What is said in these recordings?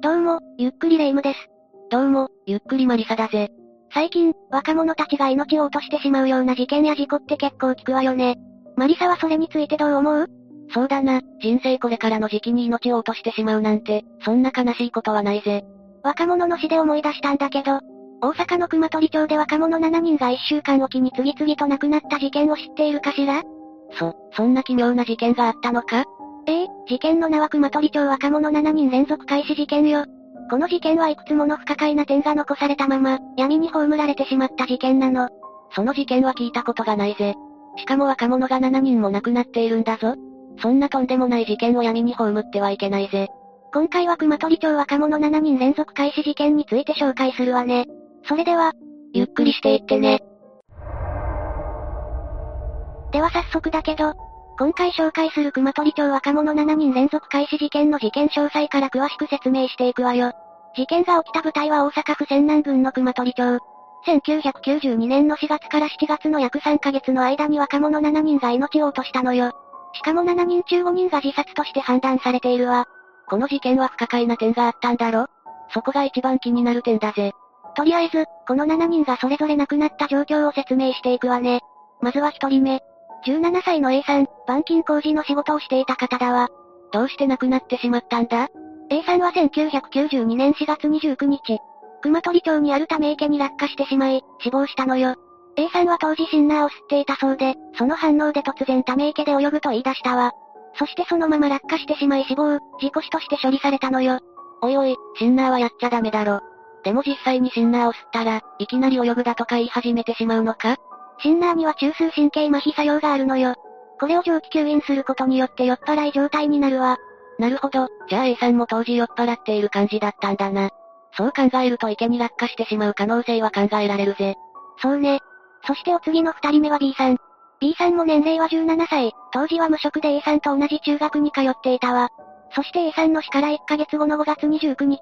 どうも、ゆっくりレ夢ムです。どうも、ゆっくりマリサだぜ。最近、若者たちが命を落としてしまうような事件や事故って結構聞くわよね。マリサはそれについてどう思う？そうだな、人生これからの時期に命を落としてしまうなんて、そんな悲しいことはないぜ。若者の死で思い出したんだけど、大阪の熊取町で若者7人が1週間おきに次々と亡くなった事件を知っているかしら？そ、そんな奇妙な事件があったのか？ええ、事件の名は熊取町若者7人連続開始事件よ。この事件はいくつもの不可解な点が残されたまま、闇に葬られてしまった事件なの。その事件は聞いたことがないぜ。しかも若者が7人も亡くなっているんだぞ。そんなとんでもない事件を闇に葬ってはいけないぜ。今回は熊取町若者7人連続開始事件について紹介するわね。それでは、ゆっくりしていってね。では早速だけど、今回紹介する熊取町若者7人連続開始事件の事件詳細から詳しく説明していくわよ。事件が起きた舞台は大阪府泉南郡の熊取町。1992年の4月から7月の約3ヶ月の間に若者7人が命を落としたのよ。しかも7人中5人が自殺として判断されているわ。この事件は不可解な点があったんだろ？そこが一番気になる点だぜ。とりあえず、この7人がそれぞれ亡くなった状況を説明していくわね。まずは1人目。17歳の A さん、板金工事の仕事をしていた方だわ。どうして亡くなってしまったんだ ?A さんは1992年4月29日、熊取町にあるため池に落下してしまい、死亡したのよ。A さんは当時シンナーを吸っていたそうで、その反応で突然ため池で泳ぐと言い出したわ。そしてそのまま落下してしまい死亡、事故死として処理されたのよ。おいおい、シンナーはやっちゃダメだろ。でも実際にシンナーを吸ったら、いきなり泳ぐだとか言い始めてしまうのか？シンナーには中枢神経麻痺作用があるのよ。これを蒸気吸引することによって酔っ払い状態になるわ。なるほど、じゃあ A さんも当時酔っ払っている感じだったんだな。そう考えると池に落下してしまう可能性は考えられるぜ。そうね。そしてお次の二人目は B さん。B さんも年齢は17歳、当時は無職で A さんと同じ中学に通っていたわ。そして A さんの死から1ヶ月後の5月29日、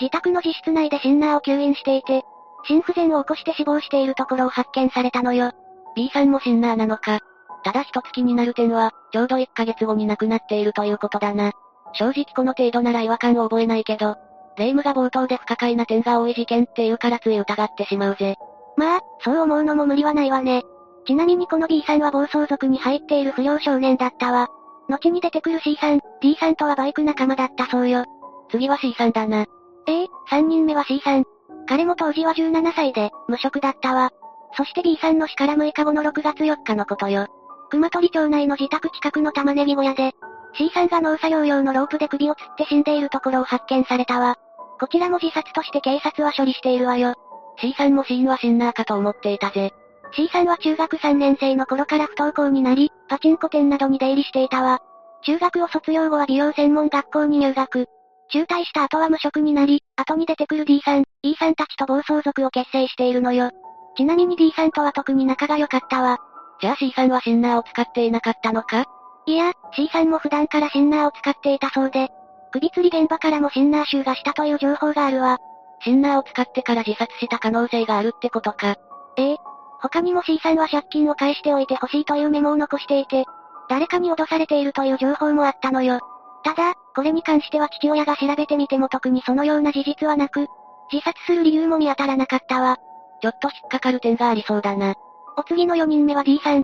自宅の自室内でシンナーを吸引していて、心不全を起こして死亡しているところを発見されたのよ。B さんもシンナーなのか。ただ一つ気になる点は、ちょうど1ヶ月後に亡くなっているということだな。正直この程度なら違和感を覚えないけど、霊夢が冒頭で不可解な点が多い事件っていうからつい疑ってしまうぜ。まあ、そう思うのも無理はないわね。ちなみにこの B さんは暴走族に入っている不良少年だったわ。後に出てくる C さん、D さんとはバイク仲間だったそうよ。次は C さんだな。ええー、3人目は C さん。彼も当時は17歳で、無職だったわ。そして B さんの死から6日後の6月4日のことよ。熊取町内の自宅近くの玉ねぎ小屋で、C さんが農作業用のロープで首を吊って死んでいるところを発見されたわ。こちらも自殺として警察は処理しているわよ。C さんも死因はシンナーかと思っていたぜ。C さんは中学3年生の頃から不登校になり、パチンコ店などに出入りしていたわ。中学を卒業後は美容専門学校に入学。中退した後は無職になり、後に出てくる D さん、E さんたちと暴走族を結成しているのよ。ちなみに D さんとは特に仲が良かったわ。じゃあ C さんはシンナーを使っていなかったのか？いや、C さんも普段からシンナーを使っていたそうで、首吊り現場からもシンナー臭がしたという情報があるわ。シンナーを使ってから自殺した可能性があるってことか。ええ。他にも C さんは借金を返しておいてほしいというメモを残していて、誰かに脅されているという情報もあったのよ。ただ、これに関しては父親が調べてみても特にそのような事実はなく、自殺する理由も見当たらなかったわ。ちょっと引っかかる点がありそうだな。お次の4人目は D さん。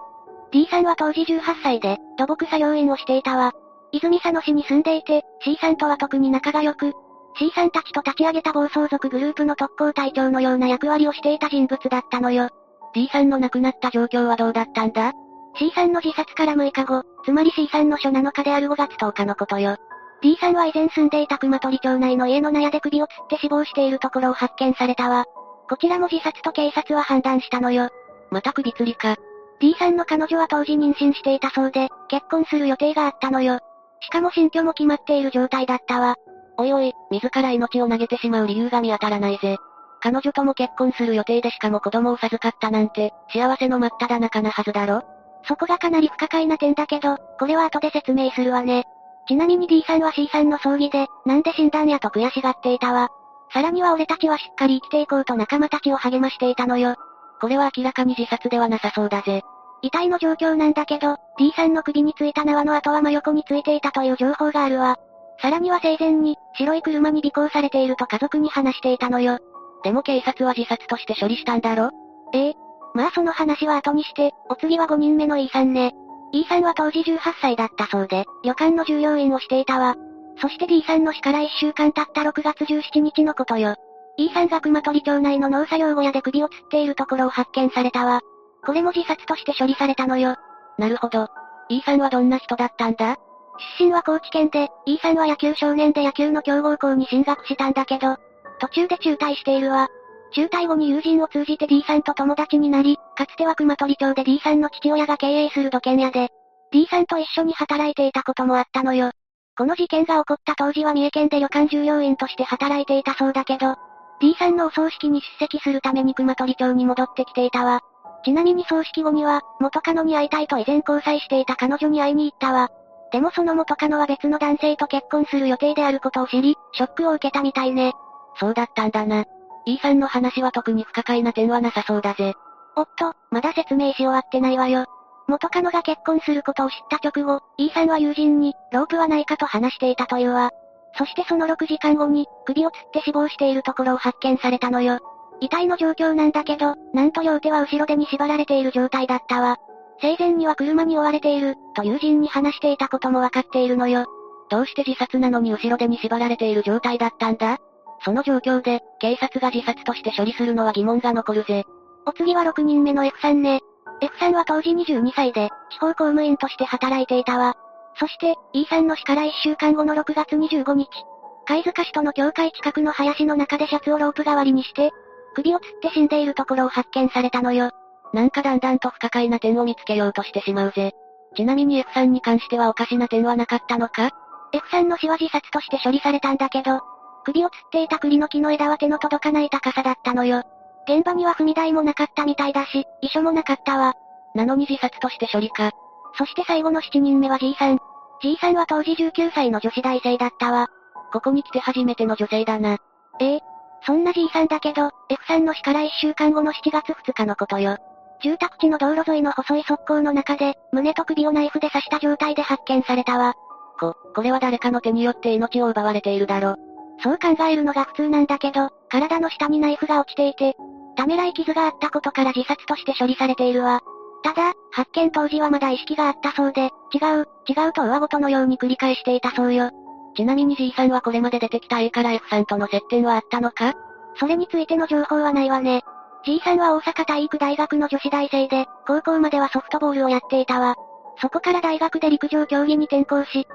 D さんは当時18歳で、土木作業員をしていたわ。泉佐野市に住んでいて、C さんとは特に仲が良く、C さんたちと立ち上げた暴走族グループの特攻隊長のような役割をしていた人物だったのよ。D さんの亡くなった状況はどうだったんだ ?C さんの自殺から6日後、つまり C さんの初7日である5月10日のことよ。D さんは以前住んでいた熊取町内の家の納屋で首を吊って死亡しているところを発見されたわ。こちらも自殺と警察は判断したのよ。また首吊りか。D さんの彼女は当時妊娠していたそうで、結婚する予定があったのよ。しかも新居も決まっている状態だったわ。おいおい、自ら命を投げてしまう理由が見当たらないぜ。彼女とも結婚する予定でしかも子供を授かったなんて、幸せの真っ只中なはずだろそこがかなり不可解な点だけど、これは後で説明するわね。ちなみに D さんは C さんの葬儀で、なんで診断やと悔しがっていたわ。さらには俺たちはしっかり生きていこうと仲間たちを励ましていたのよ。これは明らかに自殺ではなさそうだぜ。遺体の状況なんだけど、D さんの首についた縄の跡は真横についていたという情報があるわ。さらには生前に、白い車に尾行されていると家族に話していたのよ。でも警察は自殺として処理したんだろ？ええ。まあその話は後にして、お次は5人目の E さんね。E さんは当時18歳だったそうで、旅館の従業員をしていたわ。そして D さんの死から1週間経った6月17日のことよ。E さんが熊取町内の農作業小屋で首を吊っているところを発見されたわ。これも自殺として処理されたのよ。なるほど。E さんはどんな人だったんだ？出身は高知県で、E さんは野球少年で野球の強豪校に進学したんだけど、途中で中退しているわ。中退後に友人を通じて D さんと友達になり、かつては熊取町で D さんの父親が経営する土建屋で、D さんと一緒に働いていたこともあったのよ。この事件が起こった当時は三重県で旅館従業員として働いていたそうだけど、D さんのお葬式に出席するために熊取町に戻ってきていたわ。ちなみに葬式後には、元カノに会いたいと以前交際していた彼女に会いに行ったわ。でもその元カノは別の男性と結婚する予定であることを知り、ショックを受けたみたいね。そうだったんだな。E さんの話は特に不可解な点はなさそうだぜ。おっと、まだ説明し終わってないわよ。元カノが結婚することを知った直後、E さんは友人に、ロープはないかと話していたというわ。そしてその6時間後に、首を吊って死亡しているところを発見されたのよ。遺体の状況なんだけど、なんと両手は後ろ手に縛られている状態だったわ。生前には車に追われている、と友人に話していたこともわかっているのよ。どうして自殺なのに後ろ手に縛られている状態だったんだ？その状況で、警察が自殺として処理するのは疑問が残るぜ。お次は6人目の F さんね。F さんは当時22歳で、地方公務員として働いていたわ。そして、E さんの死から1週間後の6月25日。貝塚市との境界近くの林の中でシャツをロープ代わりにして、首を吊って死んでいるところを発見されたのよ。なんかだんだんと不可解な点を見つけようとしてしまうぜ。ちなみに F さんに関してはおかしな点はなかったのか ?F さんの死は自殺として処理されたんだけど、首を吊っていた栗の木の枝は手の届かない高さだったのよ。現場には踏み台もなかったみたいだし、遺書もなかったわ。なのに自殺として処理か。そして最後の7人目は G さん。G さんは当時19歳の女子大生だったわ。ここに来て初めての女性だな。ええ。そんな G さんだけど、F さんの死から1週間後の7月2日のことよ。住宅地の道路沿いの細い側溝の中で、胸と首をナイフで刺した状態で発見されたわ。こ、これは誰かの手によって命を奪われているだろ。そう考えるのが普通なんだけど、体の下にナイフが落ちていて、ためらい傷があったことから自殺として処理されているわ。ただ、発見当時はまだ意識があったそうで、違う、違うと上ごとのように繰り返していたそうよ。ちなみに G さんはこれまで出てきた A から F さんとの接点はあったのか？それについての情報はないわね。G さんは大阪体育大学の女子大生で、高校まではソフトボールをやっていたわ。そこから大学で陸上競技に転校し、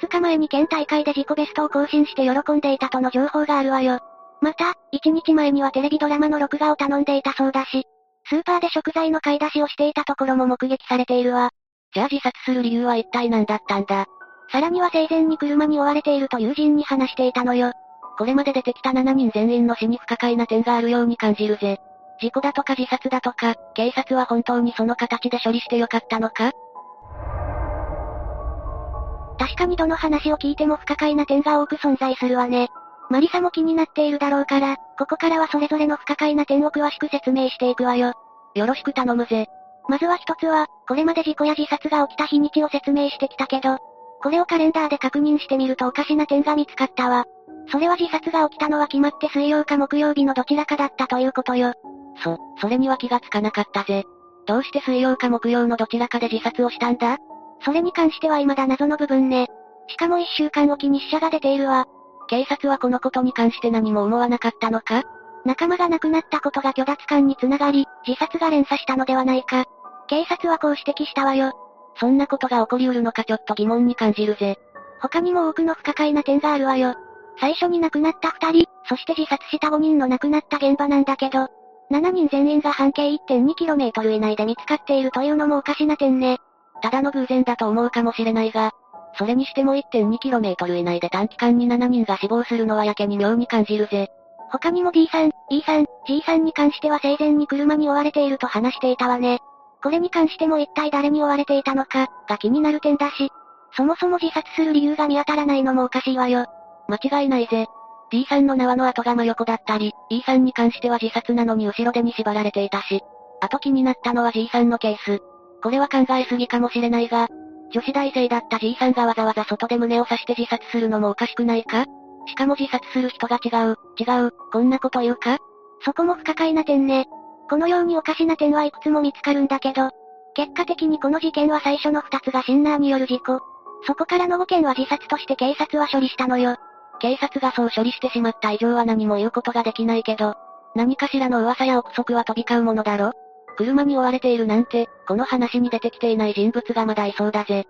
2日前に県大会で自己ベストを更新して喜んでいたとの情報があるわよ。また、1日前にはテレビドラマの録画を頼んでいたそうだし、スーパーで食材の買い出しをしていたところも目撃されているわ。じゃあ自殺する理由は一体何だったんだ？さらには生前に車に追われていると友人に話していたのよ。これまで出てきた7人全員の死に不可解な点があるように感じるぜ。事故だとか自殺だとか、警察は本当にその形で処理してよかったのか？確かにどの話を聞いても不可解な点が多く存在するわね。マリサも気になっているだろうから、ここからはそれぞれの不可解な点を詳しく説明していくわよ。よろしく頼むぜ。まずは一つは、これまで事故や自殺が起きた日にちを説明してきたけど、これをカレンダーで確認してみるとおかしな点が見つかったわ。それは自殺が起きたのは決まって水曜か木曜日のどちらかだったということよ。そ、それには気がつかなかったぜ。どうして水曜か木曜のどちらかで自殺をしたんだ？それに関しては未だ謎の部分ね。しかも一週間おきに死者が出ているわ。警察はこのことに関して何も思わなかったのか？仲間が亡くなったことが虚脱感につながり、自殺が連鎖したのではないか？警察はこう指摘したわよ。そんなことが起こりうるのかちょっと疑問に感じるぜ。他にも多くの不可解な点があるわよ。最初に亡くなった二人、そして自殺した5人の亡くなった現場なんだけど、7人全員が半径 1.2km 以内で見つかっているというのもおかしな点ね。ただの偶然だと思うかもしれないが、それにしても 1.2km 以内で短期間に7人が死亡するのはやけに妙に感じるぜ。他にも D さん、E さん、G さんに関しては生前に車に追われていると話していたわね。これに関しても一体誰に追われていたのか、が気になる点だし、そもそも自殺する理由が見当たらないのもおかしいわよ。間違いないぜ。D さんの縄の跡が真横だったり、E さんに関しては自殺なのに後ろ手に縛られていたし、あと気になったのは G さんのケース。これは考えすぎかもしれないが、女子大生だったじいさんがわざわざ外で胸を刺して自殺するのもおかしくないか？しかも自殺する人が違う、違う、こんなこと言うか？そこも不可解な点ね。このようにおかしな点はいくつも見つかるんだけど、結果的にこの事件は最初の2つがシンナーによる事故。そこからの5件は自殺として警察は処理したのよ。警察がそう処理してしまった以上は何も言うことができないけど、何かしらの噂や憶測は飛び交うものだろ？車に追われているなんて、この話に出てきていない人物がまだいそうだぜ。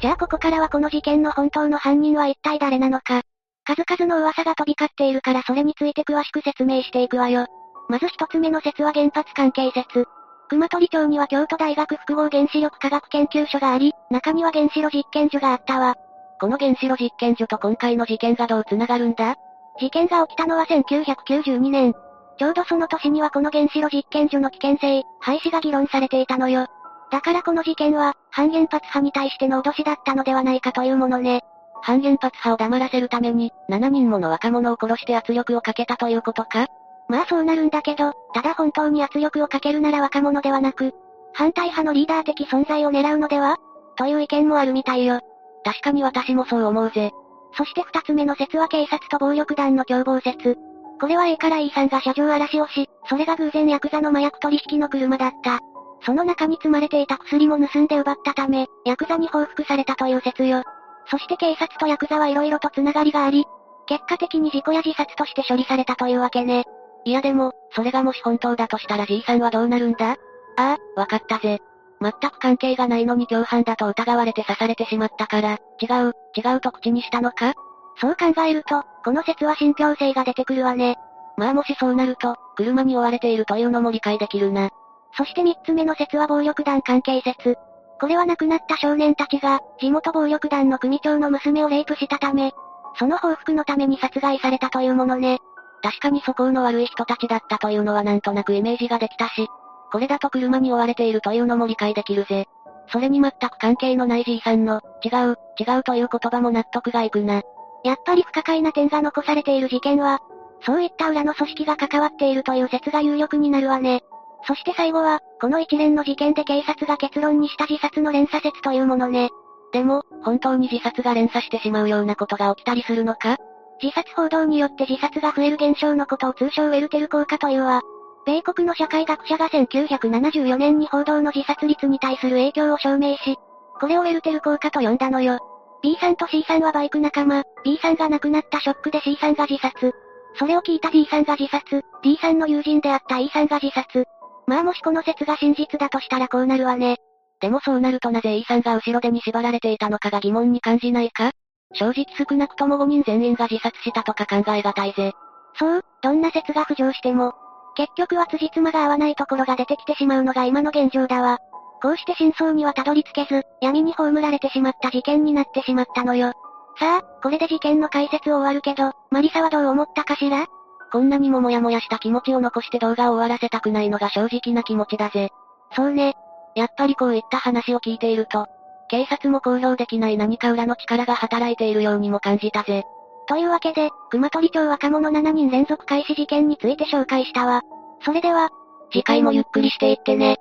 じゃあここからはこの事件の本当の犯人は一体誰なのか。数々の噂が飛び交っているからそれについて詳しく説明していくわよ。まず一つ目の説は原発関係説。熊取町には京都大学複合原子力科学研究所があり、中には原子炉実験所があったわ。この原子炉実験所と今回の事件がどう繋がるんだ？事件が起きたのは1992年。ちょうどその年にはこの原子炉実験所の危険性、廃止が議論されていたのよ。だからこの事件は、反原発派に対しての脅しだったのではないかというものね。反原発派を黙らせるために、7人もの若者を殺して圧力をかけたということか？まあそうなるんだけど、ただ本当に圧力をかけるなら若者ではなく、反対派のリーダー的存在を狙うのでは？という意見もあるみたいよ。確かに私もそう思うぜ。そして二つ目の説は警察と暴力団の共謀説。これは A から E さんが車上荒らしをし、それが偶然ヤクザの麻薬取引の車だった。その中に積まれていた薬も盗んで奪ったため、ヤクザに報復されたという説よ。そして警察とヤクザは色々と繋がりがあり、結果的に事故や自殺として処理されたというわけね。いやでも、それがもし本当だとしたらじいさんはどうなるんだ？ああ、わかったぜ。全く関係がないのに共犯だと疑われて刺されてしまったから、違う、違うと口にしたのか？そう考えると、この説は信憑性が出てくるわね。まあもしそうなると、車に追われているというのも理解できるな。そして三つ目の説は暴力団関係説。これは亡くなった少年たちが、地元暴力団の組長の娘をレイプしたため、その報復のために殺害されたというものね。確かに素行の悪い人たちだったというのはなんとなくイメージができたし、これだと車に追われているというのも理解できるぜ。それに全く関係のないじいさんの、違う、違うという言葉も納得がいくな。やっぱり不可解な点が残されている事件は、そういった裏の組織が関わっているという説が有力になるわね。そして最後は、この一連の事件で警察が結論にした自殺の連鎖説というものね。でも、本当に自殺が連鎖してしまうようなことが起きたりするのか？自殺報道によって自殺が増える現象のことを通称ウェルテル効果というわ。米国の社会学者が1974年に報道の自殺率に対する影響を証明し、これをウェルテル効果と呼んだのよ。B さんと C さんはバイク仲間、B さんが亡くなったショックで C さんが自殺。それを聞いた D さんが自殺、D さんの友人であった E さんが自殺。まあもしこの説が真実だとしたらこうなるわね。でもそうなるとなぜ E さんが後ろ手に縛られていたのかが疑問に感じないか？正直少なくとも5人全員が自殺したとか考えがたいぜ。そう、どんな説が浮上しても。結局は辻褄が合わないところが出てきてしまうのが今の現状だわ。こうして真相にはたどり着けず、闇に葬られてしまった事件になってしまったのよ。さあ、これで事件の解説を終わるけど、マリサはどう思ったかしら？こんなにもモヤモヤした気持ちを残して動画を終わらせたくないのが正直な気持ちだぜ。そうね。やっぱりこういった話を聞いていると、警察も公表できない何か裏の力が働いているようにも感じたぜ。というわけで、熊取町若者7人連続開始事件について紹介したわ。それでは、次回もゆっくりしていってね。